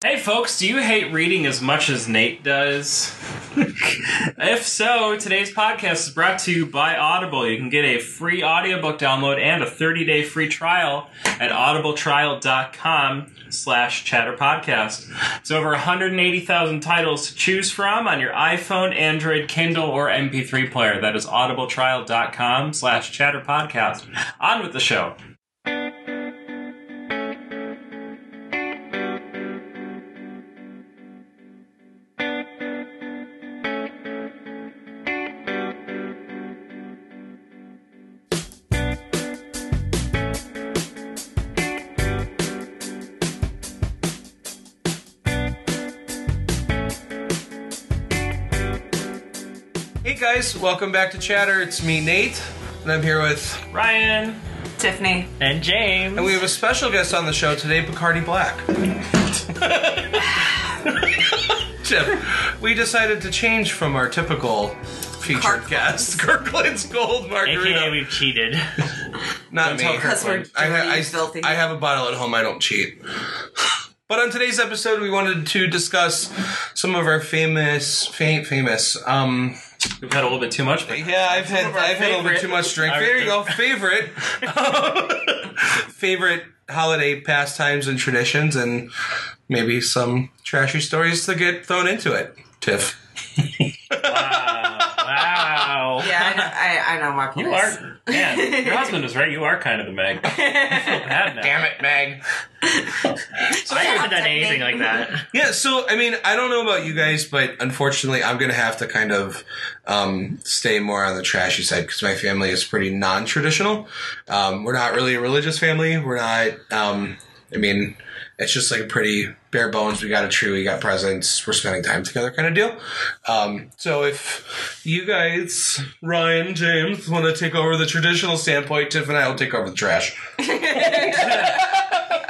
Hey folks, do you hate reading as much as Nate does? if so, today's podcast is brought to you by Audible. You can get a free audiobook download and a 30-day free trial at audibletrial.com slash chatterpodcast. It's over 180,000 titles to choose from on your iPhone, Android, Kindle, or MP3 player. That is audibletrial.com slash chatterpodcast. On with the show. Guys, welcome back to Chatter. It's me, Nate, and I'm here with, Ryan. Tiffany. And James. and we have a special guest on the show today, Bacardi Black. Chip, we decided to change from our typical featured Kirkland's. guest, Kirkland's Gold Margarita. AKA we've cheated. Not me. tell Because we're I, ha- dirty I, and filthy. I have a bottle at home. I don't cheat. But on today's episode, we wanted to discuss some of our famous, fam- famous, um, We've had a little bit too much, but Yeah, I've had I've had a little bit too much drink. There you go. Favorite favorite holiday pastimes and traditions and maybe some trashy stories to get thrown into it. Tiff. wow. Yeah, I know, I, I know my place. You are, man. Your husband was right. You are kind of the Meg. I feel bad now. Damn it, Meg. I haven't done anything like that. Yeah, so I mean, I don't know about you guys, but unfortunately, I'm gonna have to kind of um, stay more on the trashy side because my family is pretty non-traditional. Um, we're not really a religious family. We're not. Um, I mean, it's just like a pretty bare bones. We got a tree, we got presents, we're spending time together, kind of deal. Um, so if you guys, Ryan, James, want to take over the traditional standpoint, Tiff and I will take over the trash.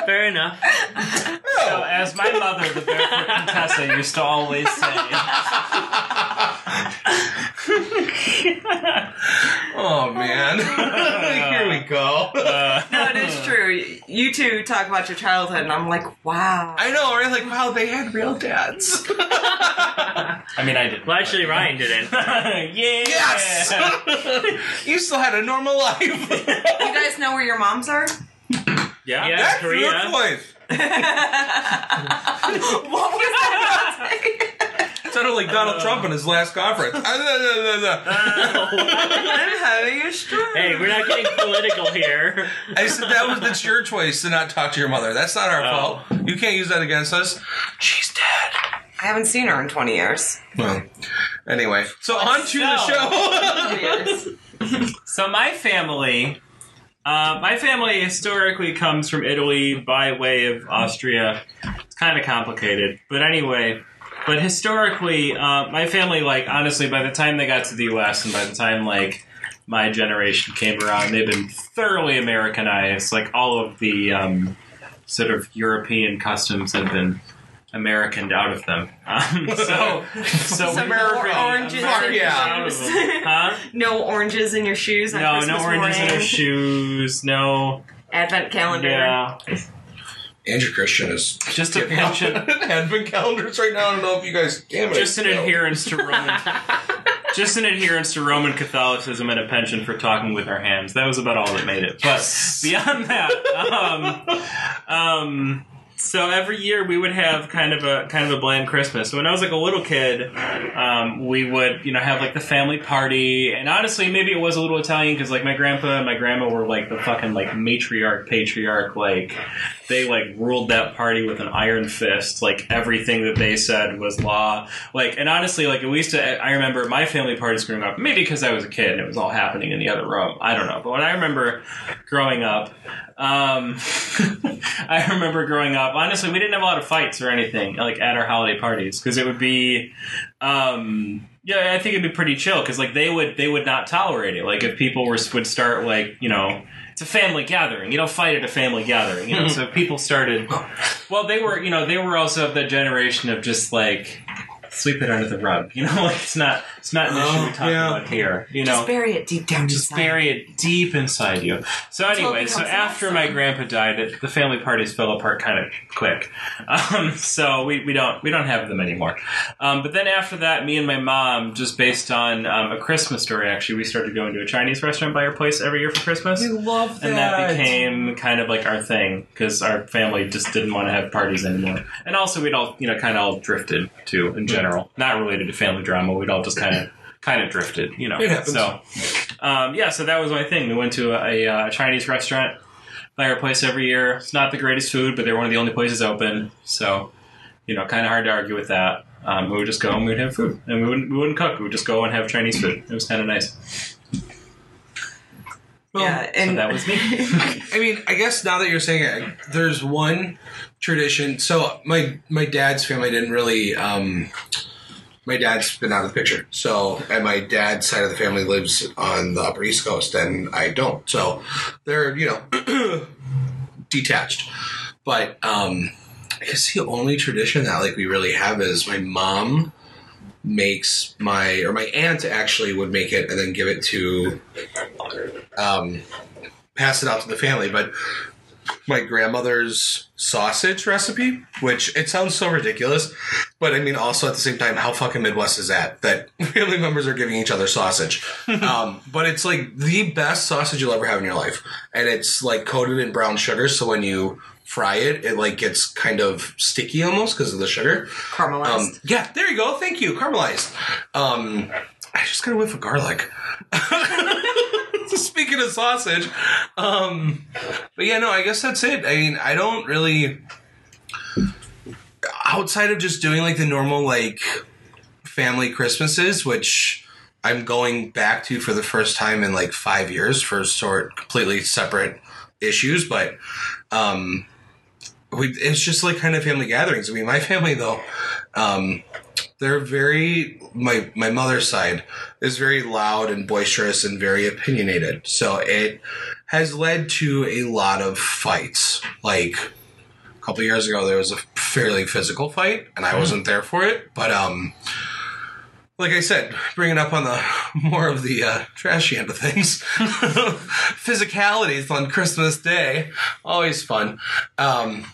Fair enough. So, as my mother, the barefoot Contessa, used to always say, Oh man, here we go. No, it is true. You two talk about your childhood, and I'm like, wow. I know, right? Like, wow, they had real dads. I mean, I did. Well, actually, Ryan didn't. yeah. Yes! you still had a normal life. You guys know where your moms are? Yeah. Yeah. That's Korea. your choice. What was that? Sounded like Donald Trump in his last conference. I'm having a stroke. hey, we're not getting political here. I said that was that's your choice to not talk to your mother. That's not our Oh. fault. You can't use that against us. She's dead. I haven't seen her in 20 years. Well, anyway, so on to the show. So my family, uh, my family historically comes from Italy by way of Austria. It's kind of complicated, but anyway. But historically, uh, my family, like honestly, by the time they got to the U.S. and by the time like my generation came around, they've been thoroughly Americanized. Like all of the um, sort of European customs have been Americaned out of them. Um, so, so Some we're more oranges Fuck in yeah. your shoes. Huh? no oranges in your shoes on No, Christmas no oranges in morning. her shoes. No, Advent calendar. yeah, Andrew Christian is just a of, advent calendars right now. I don't know if you guys. Damn it! just an No. adherence to Roman, just an adherence to Roman Catholicism and a penchant for talking with our hands. That was about all that made it. But beyond that, um, um, so every year we would have kind of a kind of a bland Christmas. So when I was like a little kid, um, we would you know have like the family party, and honestly, maybe it was a little Italian because like my grandpa and my grandma were like the fucking like matriarch patriarch like they like ruled that party with an iron fist. Like everything that they said was law. Like, and honestly, like used to. I remember my family parties growing up. Maybe because I was a kid and it was all happening in the other room. I don't know. But when I remember growing up, um, I remember growing up. Honestly, we didn't have a lot of fights or anything like at our holiday parties because it would be. Um, yeah, I think it'd be pretty chill because like they would they would not tolerate it. Like if people were would start like you know it's a family gathering. You don't fight at a family gathering. You know, so people started. Well, they were you know they were also of the generation of just like sweep it under the rug. You know, like it's not it's not an issue Oh, we're talking yeah. about here. You know, Just bury it deep down just inside. bury it deep inside you. So anyway, so after out. my grandpa died, it, the family parties fell apart kind of quick. Um, so we, we don't we don't have them anymore. Um, but then after that, me and my mom, just based on um, a Christmas story, actually, we started going to a Chinese restaurant by our place every year for Christmas. We love that, And that became kind of like our thing because our family just didn't want to have parties anymore. And also, we'd all, you know, kind of all drifted too in general. Not related to family drama. We'd all just kind of, kind of drifted, you know. It happens. So, um, yeah, so that was my thing. We went to a, a uh, Chinese restaurant by our place every year. It's not the greatest food, but they're one of the only places open. So, you know, kind of hard to argue with that. Um, we would just go and we'd have food, and we wouldn't we wouldn't cook. We would just go and have Chinese food. It was kind of nice. yeah, So and that was me. I mean, I guess now that you're saying it, there's one tradition. So my my dad's family didn't really. Um, my dad's been out of the picture. So, and my dad's side of the family lives on the Upper East Coast, and I don't. So, they're you know detached. But um, I guess the only tradition that like we really have is my mom makes my or my aunt actually would make it and then give it to um, pass it out to the family. But my grandmother's sausage recipe, which it sounds so ridiculous, but I mean also at the same time, how fucking Midwest is that? That family members are giving each other sausage. um, but it's like the best sausage you'll ever have in your life, and it's like coated in brown sugar. So when you fry it, it like gets kind of sticky almost because of the sugar. caramelized. Um, yeah, there you go. Thank you. Caramelized. Um, I just got a whiff of garlic. Speaking of sausage, um, but yeah, no, I guess that's it. I mean, I don't really, outside of just doing like the normal like family Christmases, which I'm going back to for the first time in like five years for sort completely separate issues, but um, we it's just like kind of family gatherings. I mean, my family though, um, they're very my my mother's side is very loud and boisterous and very opinionated. So it has led to a lot of fights. Like a couple years ago, there was a fairly physical fight, and I wasn't there for it. But um, like I said, bringing up on the more of the uh, trashy end of things, physicalities on Christmas Day, always fun. Um,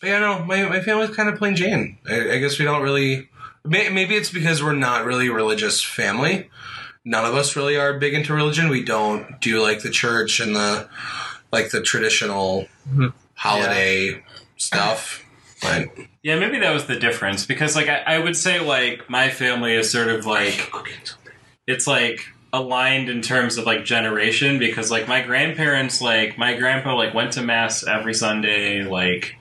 but yeah, no, my, my family's kind of plain Jane. I, I guess we don't really. May, maybe it's because we're not really a religious family. None of us really are big into religion. We don't do like the church and the like the traditional holiday stuff. But Yeah, maybe that was the difference because, like, I, I would say, like, my family is sort of like it's like aligned in terms of like generation because, like, my grandparents, like, my grandpa, like, went to mass every Sunday, like,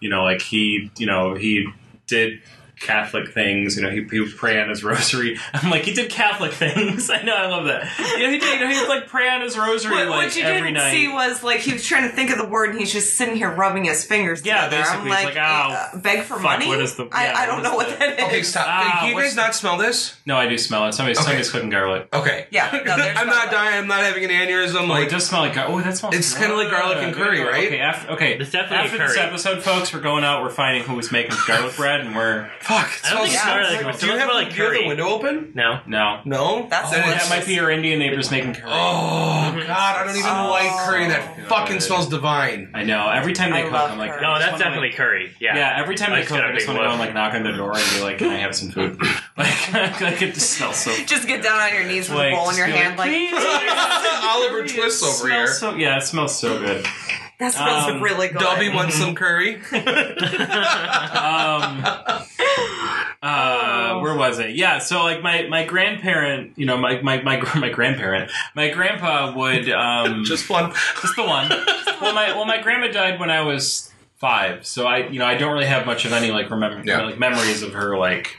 you know, like he, you know, he did Catholic things. You know, he, he would pray on his rosary. I'm like, he did Catholic things. I know, I love that. Yeah, he did. You know, he would like pray on his rosary what, like what you every didn't night. see was like he was trying to think of the word and he's just sitting here rubbing his fingers Yeah, together. I'm basically, like, he's like, oh, uh, beg for fuck, money. what is the- I, yeah, I don't what know what the- that is. okay, stop. Ah, Can you guys not smell this? no, I do smell it. Somebody's, Okay. somebody's cooking garlic. Okay. Yeah, no, I'm not dying. I'm not having an aneurysm. Oh, Like it does smell like gar- oh, that smells. It's kinda like garlic and curry, right? Okay, after okay, It's definitely after curry. this episode, folks, we're going out. We're finding who's making garlic bread, and we're fuck. It I don't think smells- it's Yeah, garlic. it's like- do you have, like do you have the window open? No. no. No. That's Then the it's- That might be your Indian neighbors making curry. Oh god, I don't even Oh. like curry. That fucking smells divine. I know. Every time they I cook, love I'm like, curry. No, I just that's wanna, definitely like- curry. Yeah. Yeah, every time they That's cook, I gotta just be want to go and like knock on their door and be like, "Can I have some food?" like, like it just smells so. Just get down on your knees with Like, a bowl in just your be hand, like, "Please." Oliver It Twist over smells here. So, yeah, it smells so good. that smells Um, really good. Dobby wants some curry. um, where was it? Yeah, so like my, my grandparent, you know, my, my, my, my grandparent, my grandpa would, um, Just one, just the one. Well, my, well, my grandma died when I was five, so I, you know, I don't really have much of any like remember, Yeah. like memories of her, like,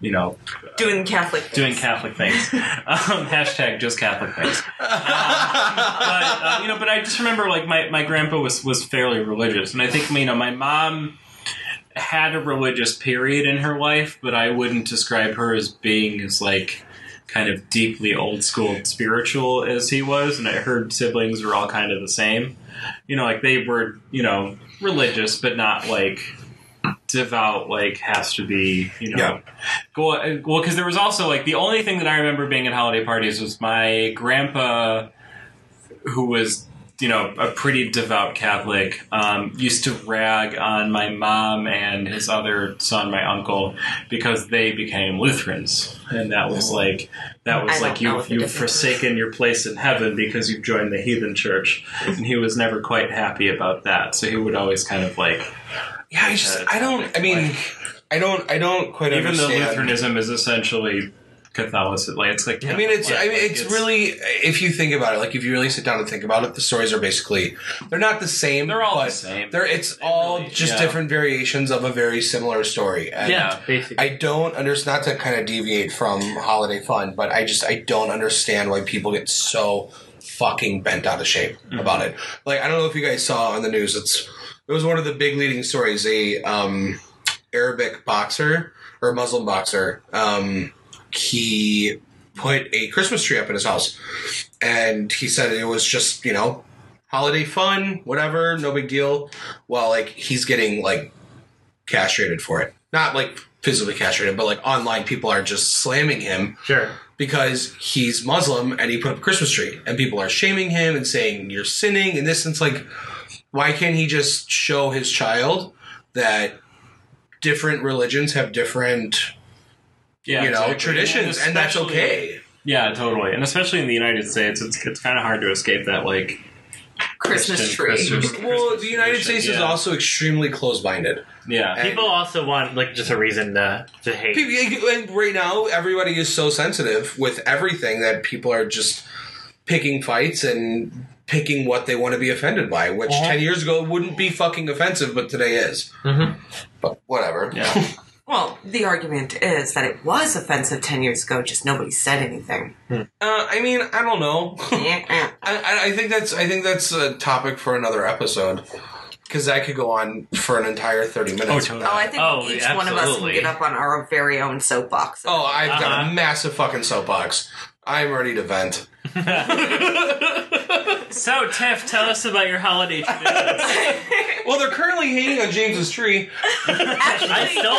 you know, doing Catholic. doing Catholic things. Um, hashtag just Catholic things. but uh, you know, but I just remember like my, my grandpa was was fairly religious, and I think you know my mom had a religious period in her life, but I wouldn't describe her as being as like kind of deeply old school spiritual as he was, and I heard siblings were all kind of the same. You know, like they were you know religious, but not like devout like has to be you know Yeah. go well uh, because there was also like the only thing that I remember being at holiday parties was my grandpa who was you know a pretty devout Catholic um, used to rag on my mom and his other son my uncle because they became Lutherans and that was like that was don't like you you've forsaken your place in heaven because you've joined the heathen church and he was never quite happy about that so he would always kind of like Yeah, I just Uh, I don't. I mean, I don't. I don't quite understand. even though. Lutheranism is essentially Catholicism, like it's like I mean, it's. yeah, I mean, like, it's, really. If you think about it, like if you really sit down and think about it, the stories are basically they're not the same. They're all the same. They're it's all really- just yeah. different variations of a very similar story. And Yeah. basically. I don't understand. Not to kind of deviate from holiday fun, but I just I don't understand why people get so fucking bent out of shape Mm-hmm. about it. Like I don't know if you guys saw on the news. It's it was one of the big leading stories. A um, Arabic boxer or Muslim boxer. Um, he put a Christmas tree up in his house, and he said it was just you know holiday fun, whatever, no big deal. Well, like he's getting like castrated for it. Not like physically castrated, but like online people are just slamming him Sure. because he's Muslim and he put up a Christmas tree. And people are shaming him and saying you're sinning and this and it's like why can't he just show his child that different religions have different yeah, you know exactly. traditions and that's okay. Yeah, totally, and especially in the United States, it's it's kind of hard to escape that like Christmas Christian- tree. Christmas- Well, Christmas the United tradition, States is also extremely close-minded. yeah. And- People also want like just a reason to to hate. People, and right now, everybody is so sensitive with everything that people are just picking fights and picking what they want to be offended by, which Uh-huh. 10 years ago wouldn't be fucking offensive, but today is. Mhm. But whatever. Yeah. Well, the argument is that it was offensive 10 years ago, just nobody said anything. Uh, I mean, I don't know. I, I- I think that's I think that's a topic for another episode. Because that could go on for an entire 30 minutes. Oh, totally. oh, I think Oh, each one of us can get up on our very own soapbox. Oh, I've got a Uh-huh. massive fucking soapbox. I'm ready to vent. So, Tiff, tell us about your holiday traditions. Well, they're currently hanging on James's tree. Actually, I stole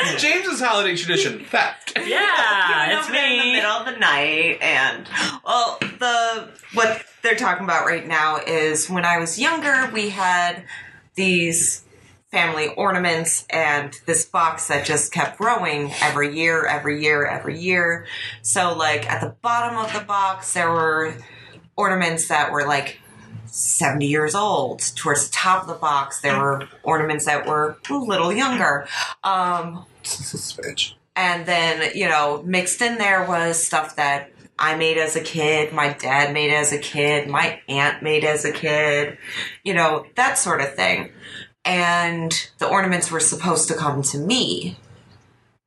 yes. James's holiday tradition, theft. Yeah, it's over there in the me. middle of the night, and well, the what they're talking about right now is when I was younger, we had these family ornaments and this box that just kept growing every year, every year, every year. So, like at the bottom of the box, there were ornaments that were like 70 years old. Towards the top of the box, there were ornaments that were a little younger. Um, and then, you know, mixed in there was stuff that I made as a kid, my dad made as a kid, my aunt made as a kid, you know, that sort of thing. And the ornaments were supposed to come to me.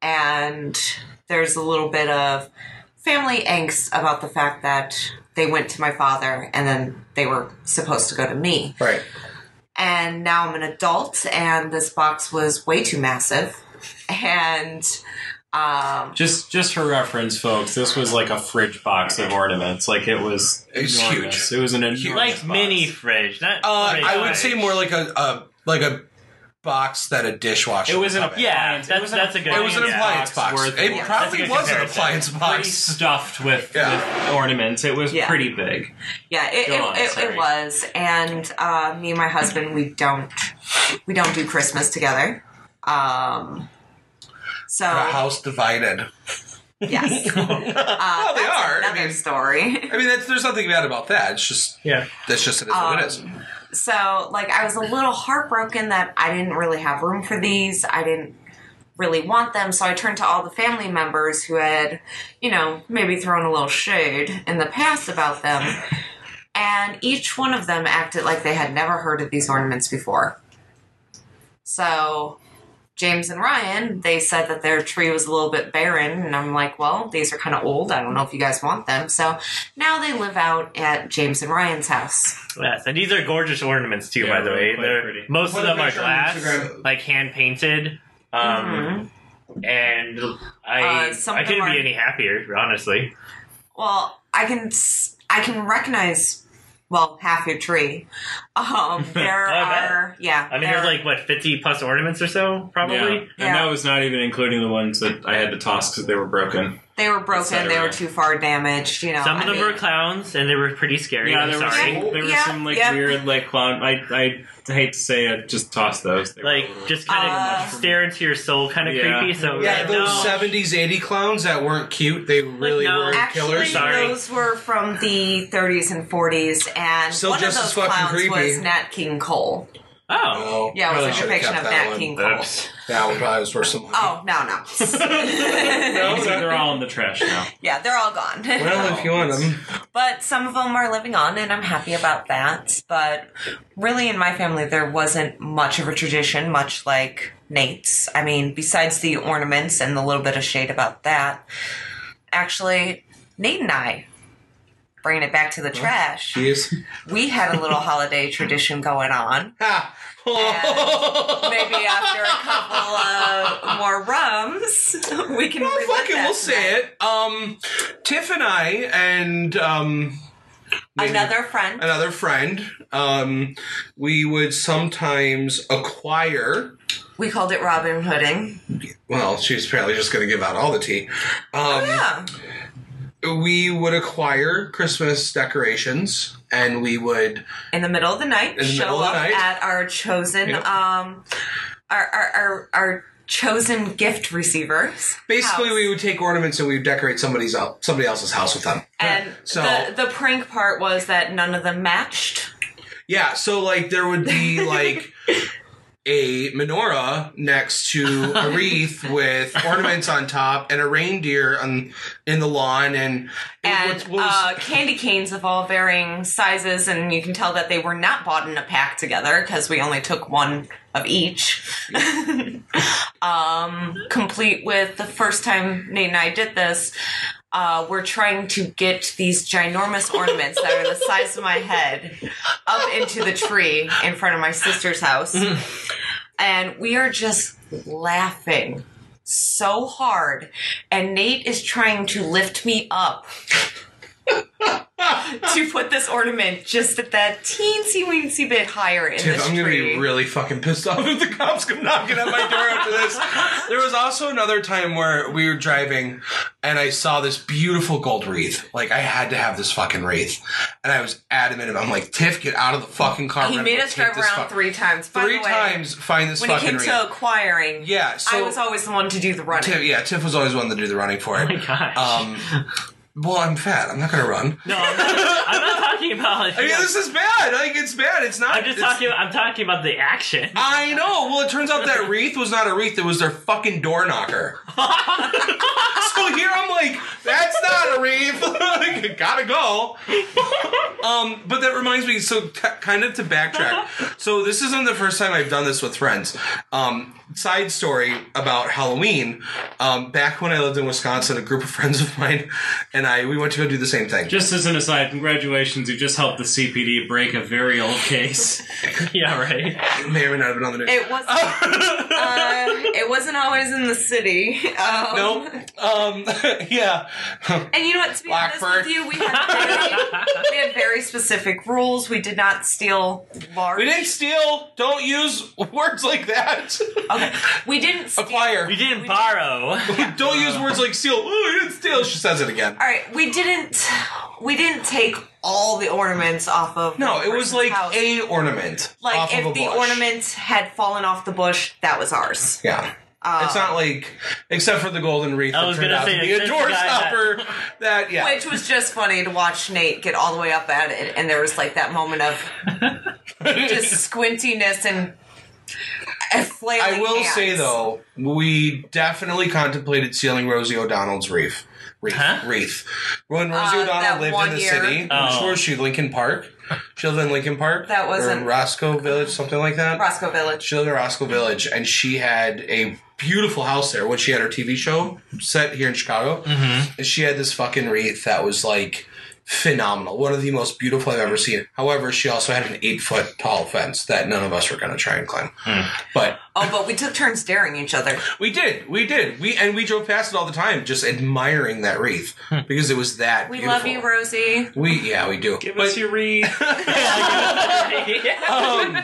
And there's a little bit of family angst about the fact that they went to my father and then they were supposed to go to me Right. and now I'm an adult, and this box was way too massive, and um, just, just for reference, folks, this was like a fridge box of ornaments. Like it was, It's enormous. huge. It was an enormous Like box. mini fridge, not. Uh, fridge I would say more like a, a like a box that a dishwasher. It was would an come in. Yeah, that's- it was an that's a good- It was an appliance box. worth It of- That's probably a good was an comparison. appliance pretty box. stuffed with, Yeah. with ornaments. It was Yeah. pretty big. yeah, it, it, on, it, it was. And uh, me and my husband, we don't we don't do Christmas together. Um, so A house divided. yes, uh, Well, they that's are. I Another mean, story. I mean, that's, there's nothing bad about that. It's just Yeah. that's just it is what it is. So, like, I was a little heartbroken that I didn't really have room for these. I didn't really want them, so I turned to all the family members who had, you know, maybe thrown a little shade in the past about them. And each one of them acted like they had never heard of these ornaments before. So, James and Ryan, they said that their tree was a little bit barren, and I'm like, well, these are kind of old. I don't know if you guys want them. So now they live out at James and Ryan's house. Yes, and these are gorgeous ornaments too. Yeah, by the really way, they're pretty. most Put of them are glass, like hand painted. Um, and I Uh, I couldn't be any happier, honestly. Well, I can I can recognize well, half your tree. Um, there are, yeah. I mean, there- there's like what 50 plus ornaments or so, Yeah. probably. And Yeah. that was not even including the ones that I had to toss because they were broken. They were broken. They were too far damaged. You know, Some of I them mean- were clowns, and they were pretty scary. Yeah, I'm there were sorry. some, there were Yeah, some like yeah. weird like clown. I I hate to say it, just toss those. They were Like a little- just kind of Uh, stare into your soul, kind of Yeah. creepy. So Yeah, like, those no. seventies, eighty clowns that weren't cute. They really no. were Actually, killers. Sorry. those were from the 30s and 40s, and Still one just of as those fucking clowns creepy. was Nat King Cole. Oh, Oh, Yeah, it was a depiction of Nat. King Cole. That one probably was worth some money. Oh no, no. Those are- they're all in the trash now. yeah, they're all gone. Well, if you want them. But some of them are living on, and I'm happy about that. But really, in my family, there wasn't much of a tradition, much like Nate's. I mean, besides the ornaments and the little bit of shade about that, actually, Nate and I, bringing it back to the trash, Jeez. we had a little holiday tradition going on. Maybe after a couple of more rums, we can. Well, fuck it, we'll say it. Um, Tiff and I and um, Another friend. another friend. Um, we would sometimes acquire. We called it Robin Hooding. Well, she's apparently just going to give out all the tea. Um, Yeah. We would acquire Christmas decorations, and we would in the middle of the night, show middle of the up night. at our chosen Yep. um our our, our our chosen gift receivers. basically house. we would take ornaments and we would decorate somebody's el- somebody else's house with them. and so the the prank part was that none of them matched. Yeah, so like there would be like a menorah next to a wreath with ornaments on top and a reindeer on in the lawn and, And what- uh, candy canes of all varying sizes, and you can tell that they were not bought in a pack together because we only took one of each. um, complete with the first time Nate and I did this, uh, we're trying to get these ginormous ornaments that are the size of my head up into the tree in front of my sister's house. and we are just laughing so hard. And Nate is trying to lift me up. to put this ornament just at that teensy weensy bit higher in Tiff, this I'm gonna tree. be really fucking pissed off if the cops come knocking at my door after this. There was also another time where we were driving and I saw this beautiful gold wreath. Like I had to have this fucking wreath, and I was adamant. about I'm like, Tiff, get out of the fucking car. he made us drive around fuck- three times. By Three the way, times, find this when it fucking came wreath. to acquiring, Yeah, so- I was always the one to do the running. Tiff, yeah, Tiff was always the one to do the running for it. Oh my gosh. Um, well, I'm fat. I'm not gonna run. no, I'm not, I'm not talking about. Like, I mean, this is bad. Like, it's bad. It's not. I'm just talking. I'm talking about the action. I know. Well, it turns out that wreath was not a wreath. It was their fucking door knocker. so here I'm like, that's not a wreath. Like, Gotta go. Um, but that reminds me. So t- kind of to backtrack. So this isn't the first time I've done this with friends. Um, side story about Halloween. Um, back when I lived in Wisconsin, a group of friends of mine and I we went to go do the same thing. Just as an aside, congratulations! You just helped the CPD break a very old case. yeah, right. It may or may not have been on the news. It wasn't. uh, it wasn't always in the city. Um, no. Um, yeah. And you know what? To be honest Blackbird. with you, we had very, we had very specific rules. We did not steal large. We didn't steal. Don't use words like that. Okay, we didn't steal. Acquire. We didn't borrow. Don't use words like steal. Oh, we didn't steal. She says it again. All right, we didn't. We didn't take all the ornaments off of. No, one it was person's like house. a ornament like off if of a the bush. ornament had fallen off the bush, that was ours. Yeah. Uh, it's not like, except for the golden wreath I that was turned gonna out say, to be a except door the guy that- stopper. That, yeah. Which was just funny to watch Nate get all the way up at it, and there was like that moment of just squintiness and, and flailing. I will hands. say though, we definitely contemplated stealing Rosie O'Donnell's wreath. Wreath. Huh? Wreath. When Rosie Uh, O'Donnell lived in the year. city, Oh. where was she? Lincoln Park. She lived in Lincoln Park. That wasn't- in Roscoe Village, something like that. Roscoe Village. She lived in Roscoe Village, and she had a beautiful house there when she had her TV show set here in Chicago. Mm-hmm. And she had this fucking wreath that was like phenomenal. One of the most beautiful I've ever seen. However, she also had an eight foot tall fence that none of us were going to try and climb. But Oh, but we took turns staring at each other. we did, we did, we and we drove past it all the time, just admiring that wreath because it was that. We beautiful. love you, Rosie. We yeah, we do. Give But- us your read. um,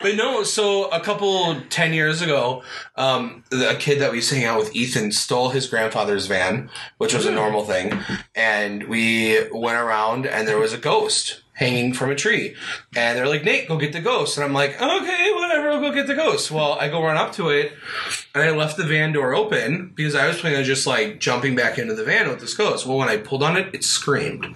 but no, so a couple ten years ago, um, the- a kid that we used to hang out with, Ethan, stole his grandfather's van, which was a normal thing, and we went around and there was a ghost hanging from a tree, and they're like, "Nate, go get the ghost," and I'm like, "Okay, whatever, I'll go get the ghost." Well, I go run up to it, and I left the van door open because I was planning on just like jumping back into the van with this ghost. Well, when I pulled on it, it screamed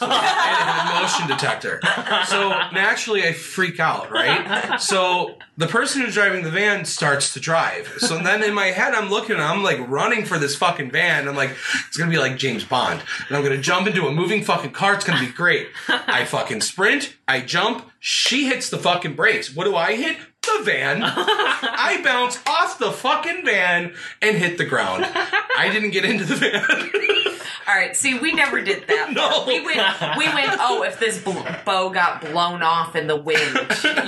a motion detector. So naturally, I freak out, right? So the person who's driving the van starts to drive. So then in my head, I'm looking, I'm like running for this fucking van. I'm like, it's gonna be like James Bond, and I'm gonna jump into a moving fucking car. It's gonna be great. I fucking sprint. I jump. She hits the fucking brakes. What do I hit? The van. I bounce off the fucking van and hit the ground. I didn't get into the van. All right, see, we never did that. No. we went. We went. Oh, if this bl- bow got blown off in the wind,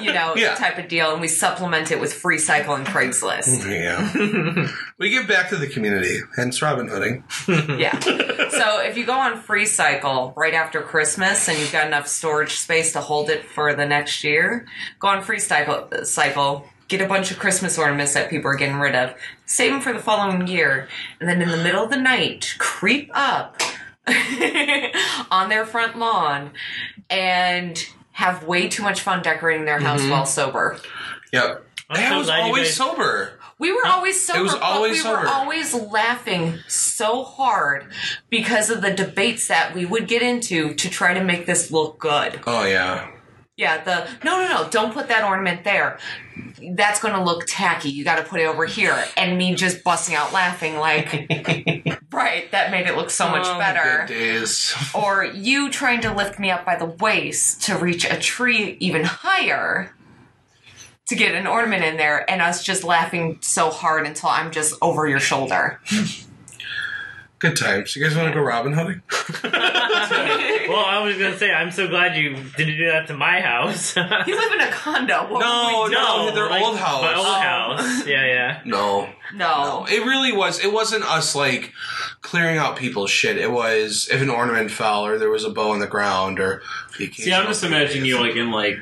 you know, Yeah. type of deal, and we supplement it with Freecycle and Craigslist. Yeah. we give back to the community, hence Robin Hooding. Yeah. So if you go on Freecycle right after Christmas and you've got enough storage space to hold it for the next year, go on Freecycle. Cycle. Get a bunch of Christmas ornaments that people are getting rid of. Save them for the following year, and then in the middle of the night, creep up on their front lawn and have way too much fun decorating their house mm-hmm. while sober. Yep. I'm so was always guys- sober. We were always sober, It was but always we were always laughing so hard because of the debates that we would get into to try to make this look good. Oh yeah. Yeah, the no, no, no, don't put that ornament there. That's going to look tacky. You got to put it over here. And me just busting out laughing, like, right, that made it look so much Oh, better. Or you trying to lift me up by the waist to reach a tree even higher to get an ornament in there, and us just laughing so hard until I'm just over your shoulder. Good times. You guys want to go Robin Hooding? Well, I was gonna say, I'm so glad you didn't do that to my house. You live in a condo. What No, would we do? no. their old house. My old Oh. house. Yeah, yeah. No. No. No. It really was. It wasn't us like clearing out people's shit. It was if an ornament fell or there was a bow in the ground or. See, I'm just imagining you like in like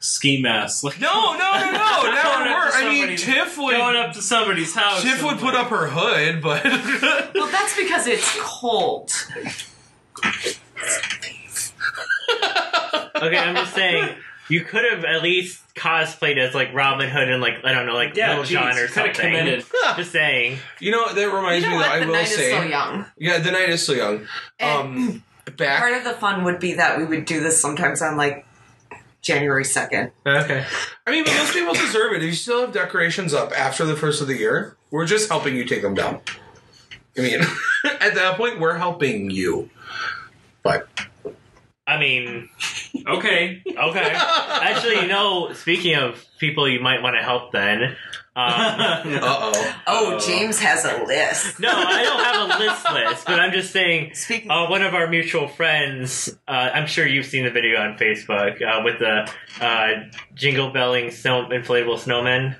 ski masks, like No, no, no, no. Never Going up were. to I mean, somebody's- Tiff would. going up to somebody's house. Tiff and, would put like- up her hood, but. Well, that's because it's cold. Okay, I'm just saying, you could have at least cosplayed as like Robin Hood and like I don't know, like Yeah, Little geez, John or could have something. committed. Just saying. you know, that reminds You know me that what? I The will night say. is so young. Yeah, the night is so young. Um, back. Part of the fun would be that we would do this sometimes on like January 2nd. Okay. I mean, but those people deserve it. If you still have decorations up after the first of the year, we're just helping you take them down. I mean, at that point, we're helping you. But I mean, Okay. okay. Actually, you know, speaking of people you might want to help, then. Um, uh oh, Oh, James has a list. no, I don't have a list list, but I'm just saying. Speaking Uh, one of our mutual friends, uh, I'm sure you've seen the video on Facebook uh, with the uh, jingle belling snow inflatable snowmen.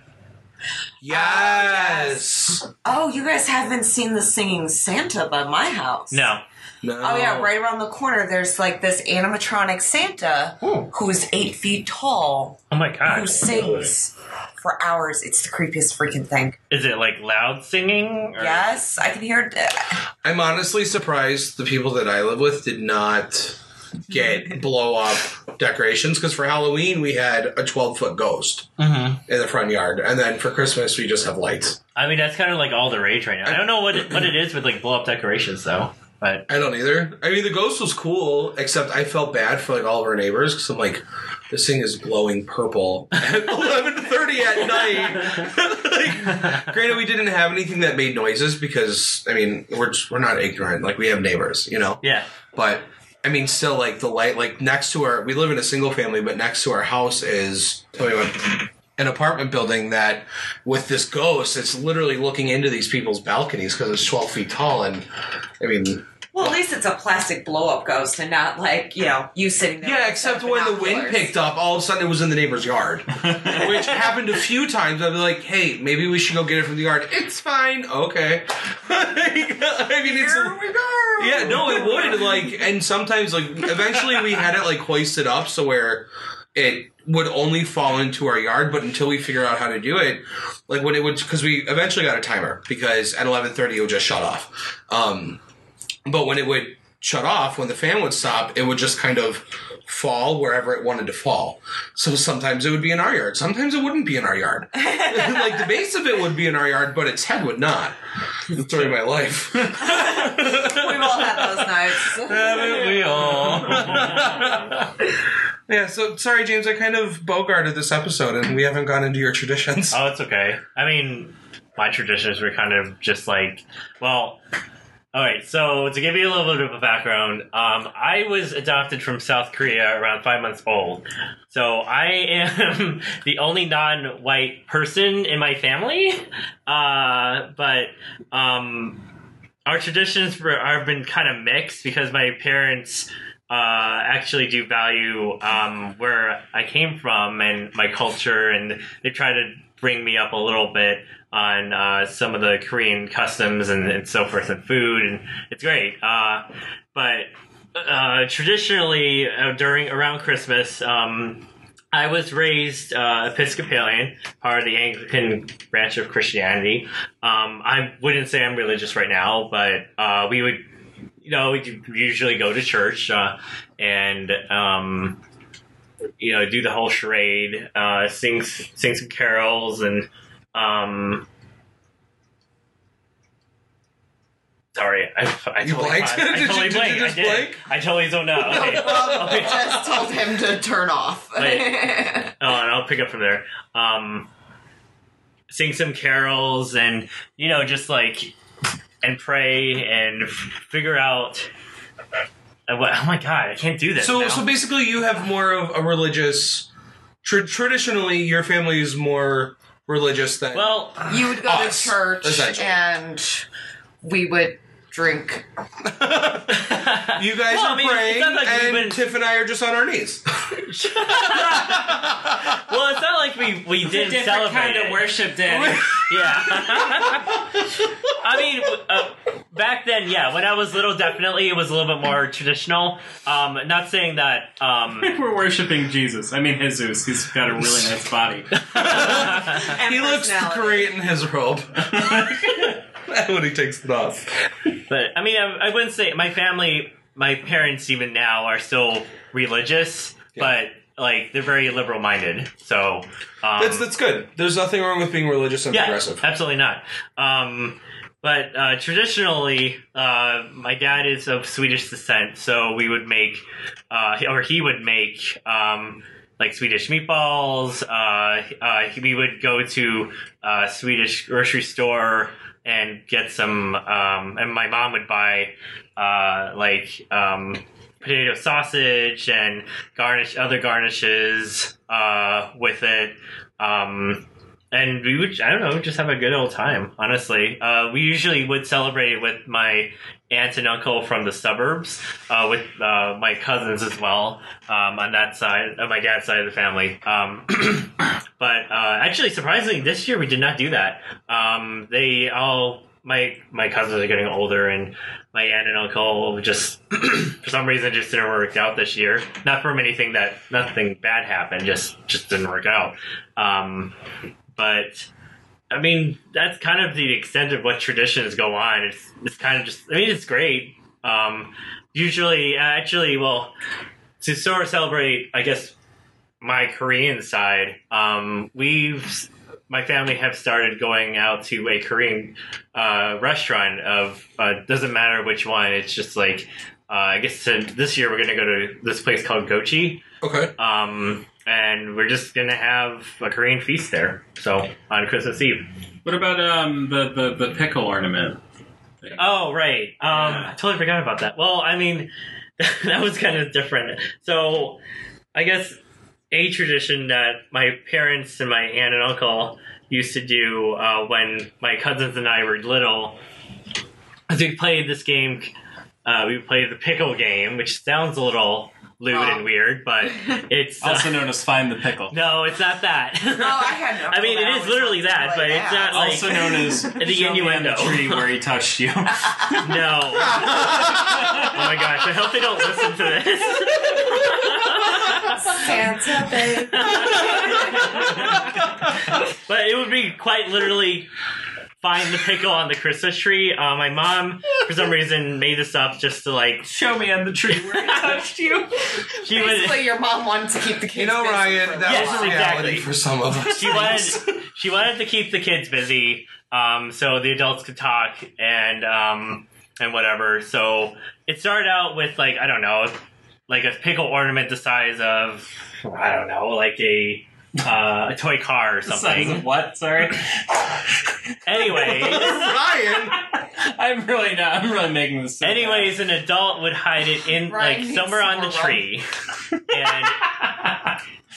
Ah, yes. Oh, you guys haven't seen the singing Santa by my house. No, No. Oh yeah, right around the corner there's like this animatronic Santa hmm. who's eight feet tall oh my god! who god, sings for hours. It's the creepiest freaking thing. is it like loud singing? Or? Yes, I can hear it. I'm honestly surprised the people that I live with did not get blow up decorations because for Halloween we had a 12 foot ghost hmm in the front yard, and then for Christmas we just have lights. I mean, that's kind of like all the rage right now. I don't know what it, what it is with like blow up decorations though, but I don't either. I mean, the ghost was cool, except I felt bad for like all of our neighbors because I'm like, this thing is glowing purple at 11:30 at night. like, granted, we didn't have anything that made noises because I mean, we're just, we're not ignorant. Like we have neighbors, you know. yeah. But I mean, still, like the light, like next to our, we live in a single family, but next to our house is. An apartment building that, with this ghost, it's literally looking into these people's balconies because it's twelve feet tall, and I mean, Well, at least it's a plastic blow up ghost and not like, you know, you sitting there. Yeah, except when the wind picked up, all of a sudden it was in the neighbor's yard, which happened a few times. I'd be like, "Hey, maybe we should go get it from the yard." It's fine, okay. I mean, it's Here we go. yeah, no, it would like, and sometimes like eventually we had it like hoisted up so where it would only fall into our yard, but until we figure out how to do it, like when it would, because we eventually got a timer because at eleven thirty it would just shut off. Um, but when it would shut off, when the fan would stop, it would just kind of fall wherever it wanted to fall. So sometimes it would be in our yard, sometimes it wouldn't be in our yard. like the base of it would be in our yard, but its head would not. The story of my life. We've all had those nights. Haven't we all? Yeah, so sorry, James. I kind of bogarted this episode, and we haven't gone into your traditions. Oh, it's okay. I mean, my traditions were kind of just like, well, all right. So to give you a little bit of a background, um, I was adopted from South Korea around five months old. So I am the only non-white person in my family, uh, but um, our traditions have been kind of mixed because my parents uh, actually do value um, where I came from and my culture, and they try to bring me up a little bit on uh, some of the Korean customs and, and so forth and food, and it's great. Uh, but uh, traditionally, uh, during around Christmas, um, I was raised uh, Episcopalian, part of the Anglican branch of Christianity. Um, I wouldn't say I'm religious right now, but uh, we would, you know, we usually go to church and, um, you know, do the whole charade, uh, sing sing some carols, and um, sorry, I, I You totally, blanked? I, I Did you- totally did you blanked. just I did. blank? I totally don't know. Okay. Bob Okay. just told him to turn off. Right. Oh, and I'll pick up from there. Um, sing some carols and you know just like and pray and figure out. uh, what, oh my god, I can't do this. So, now. so basically, you have more of a religious. Tra- traditionally, your family is more religious than. well, you would go Us, to church essentially. and we would drink. you guys Well, are I mean, praying, it's not like we've and been- Tiff and I are just on our knees. well, it's not like we we didn't Different celebrate kind it. of worship, Daddy. Yeah. I mean, uh, back then, yeah, when I was little, definitely it was a little bit more traditional. Um, not saying that. Um, We're worshiping Jesus. I mean, Jesus. He's got a really nice body. He looks great in his robe when he takes it off. But I mean, I, I wouldn't say my family, my parents, even now, are still religious, but like they're very liberal minded. So um, That's that's good. There's nothing wrong with being religious and yeah, progressive. absolutely not. Um, but uh, traditionally, uh, my dad is of Swedish descent, so we would make, uh, or he would make. Um, like Swedish meatballs. Uh, uh, we would go to a Swedish grocery store and get some, um, and my mom would buy uh, like um, potato sausage and garnish other garnishes uh, with it. Um, and we would, I don't know, just have a good old time, honestly. Uh, we usually would celebrate it with my aunt and uncle from the suburbs, uh, with uh, my cousins as well, um, on that side, on my dad's side of the family. Um, but uh, actually, surprisingly, this year we did not do that. Um, they all, my my cousins are getting older, and my aunt and uncle just, for some reason, just didn't work out this year. Not from anything that, nothing bad happened, just just didn't work out. Um, but I mean, that's kind of the extent of what traditions go on. It's it's kind of just. I mean, it's great. Um, usually, actually, well, to sort of celebrate, I guess my Korean side, um, we've my family have started going out to a Korean uh, restaurant. Of uh, doesn't matter which one. It's just like uh, I guess to, this year we're gonna go to this place called Gochi. Okay. Um, and we're just gonna have a Korean feast there. So on Christmas Eve. What about um the, the, the pickle ornament? Oh right. Um, Yeah. I totally forgot about that. Well, I mean, that was kind of different. So I guess a tradition that my parents and my aunt and uncle used to do uh, when my cousins and I were little is we played this game uh, we played the pickle game, which sounds a little lewd Oh. and weird, but it's uh, Also known as find the pickle. no, it's not that. Oh, I had no. I mean, clue it that is was literally that, like but it's not like- Also known as The show me innuendo. the tree where he touched you. no. oh my gosh! I hope they don't listen to this. Santa babe. but it would be quite literally find the pickle on the Christmas tree. Uh, my mom, for some reason, made this up just to like show me on the tree where it touched you. she would. Basically, your mom wanted to keep the kids. You know, busy Ryan, for a that Yes, was reality exactly. for some of us. She wanted she wanted to keep the kids busy, um, so the adults could talk and um, and whatever. So it started out with like I don't know, like a pickle ornament the size of I don't know, like a uh, a toy car or Size of something. what? Sorry. Anyways, Ryan, I'm really not. I'm really making this. so bad. anyways, an adult would hide it in Ryan like somewhere on the some tree, and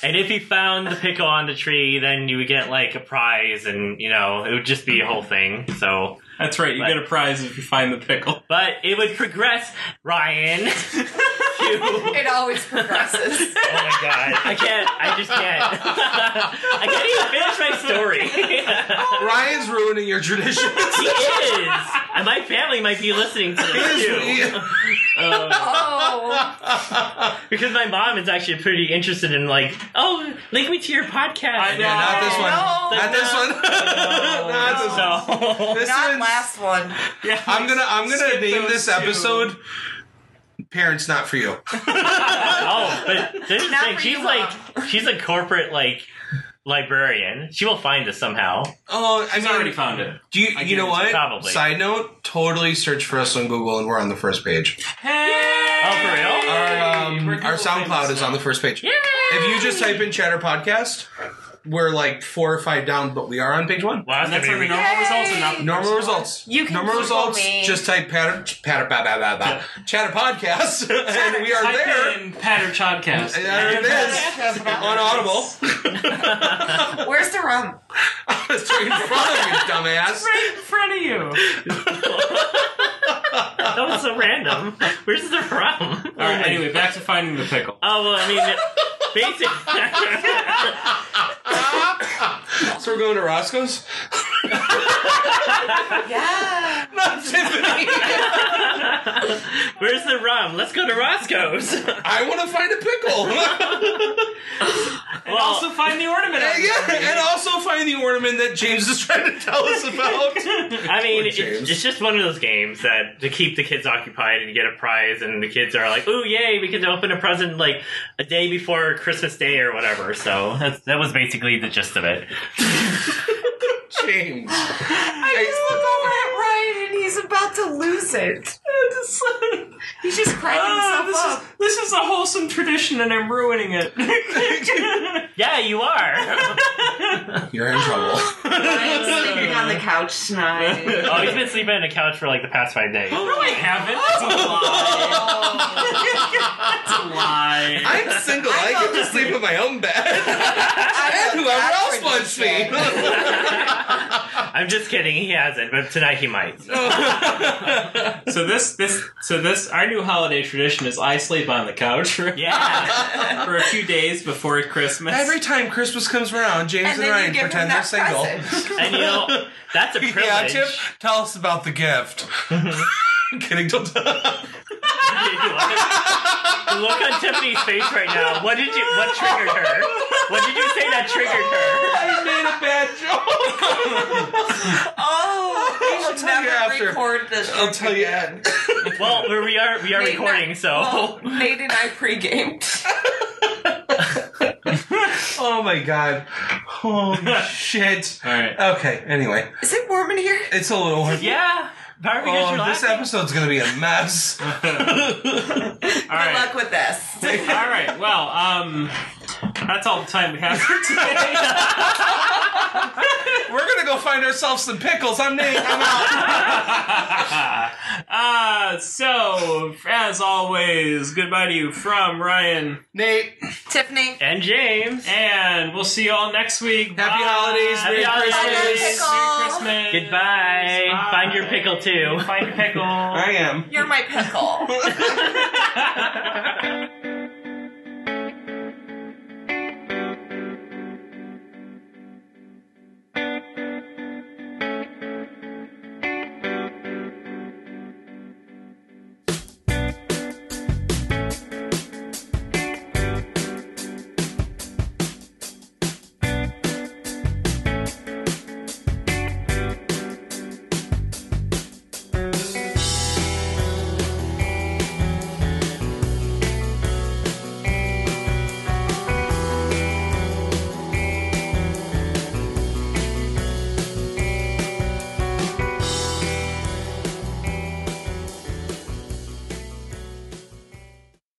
and if you found the pickle on the tree, then you would get like a prize, and you know it would just be a whole thing. So. That's right. You But- get a prize if you find the pickle. But it would progress, Ryan. It always progresses. Oh my god, I can't. I just can't. I can't even finish my story. Ryan's ruining your traditions. he is, and my family might be listening to this too, Uh, oh, because my mom is actually pretty interested in like, oh, link me to your podcast. I know. Yeah, not this one. No. Not this one. not this one. So, This not one's- last one. yeah, I'm gonna I'm gonna name this two. episode "Parents Not for You." oh, but this is the Not thing. She's you, like, she's a corporate like librarian. She will find us somehow. Oh, I I've mean, already found it. do you I you know what? Probably. Side note: totally search for us on Google, and we're on the first page. Hey! Oh, for real? Our um, our SoundCloud famous is on the first page. Yay! If you just type in Chatter Podcast, we're like four or five down, but we are on page one. Wow, And that's gonna on the be normal results and not the Normal personal results. You can normal Google results. me. Just type patter patter ba, ba, ba, ba, chatter podcast, and we are Type there. in Patter Chodcast. And there it is on Audible. Where's the rum? it's right in front of you, dumbass. right in front of you. that was so random. Where's the from? All right. Anyway, back to finding the pickle. Oh well, I mean, basically, So we're going to Roscoe's. Yeah. Not Tiffany. where's the rum? Let's go to Roscoe's. I want to find a pickle. And Well- also find the ornament. on yeah, and also find the ornament that James is trying to tell us about. I mean, Poor it's, it's just one of those games that to keep the kids occupied and you get a prize, and the kids are like, "Ooh, yay! We can open a present like a day before Christmas Day or whatever." So that's, that was basically the gist of it. James. I just look over at Ryan and he's about to lose it. He's just cracking Ah, himself up. this is this is a wholesome tradition, and I'm ruining it. Yeah, you are. You're in trouble. Ryan's sleeping on the couch tonight. oh, he's been sleeping on the couch for like the past five days. no, I haven't. It's a lie. It's a lie. I'm single. I, I get to sleep in my own bed. I and whoever that else wants me. Tradition. I'm just kidding. He hasn't, but tonight he might. So this this so this our new holiday tradition is I sleep on the couch for Yeah. for a few days before Christmas. Every time Christmas comes around, James And and, Ryan you give him pretend they're single. And you know, that's a privilege. Yeah, Chip, tell us about the gift. I'm kidding. Don't the look on Tiffany's face right now. What did you? What triggered her? What did you say that triggered her? I made a bad joke. Oh, we I'll should tell you never after. record this. I'll tell you. again. Well, we we are we are Nate and I- recording, so Well, Nate and I pre-gamed. Oh my god. Holy shit. All right. Okay, anyway. Is it warm in here? It's a little warm. yeah. Probably because Oh, you're this laughing. episode's gonna be a mess. All Good right. luck with this. All right. Well, um, that's all the time we have for today. We're gonna go find ourselves some pickles. I'm Nate. I'm out. uh, so as always, goodbye to you from Ryan, Nate, Tiffany. and James. and we'll see you all next week. happy Bye. holidays. Happy Merry holidays. Christmas. Pickle. Merry Christmas. Goodbye. Bye. Find your pickle too. Find your pickle. I am. You're my pickle.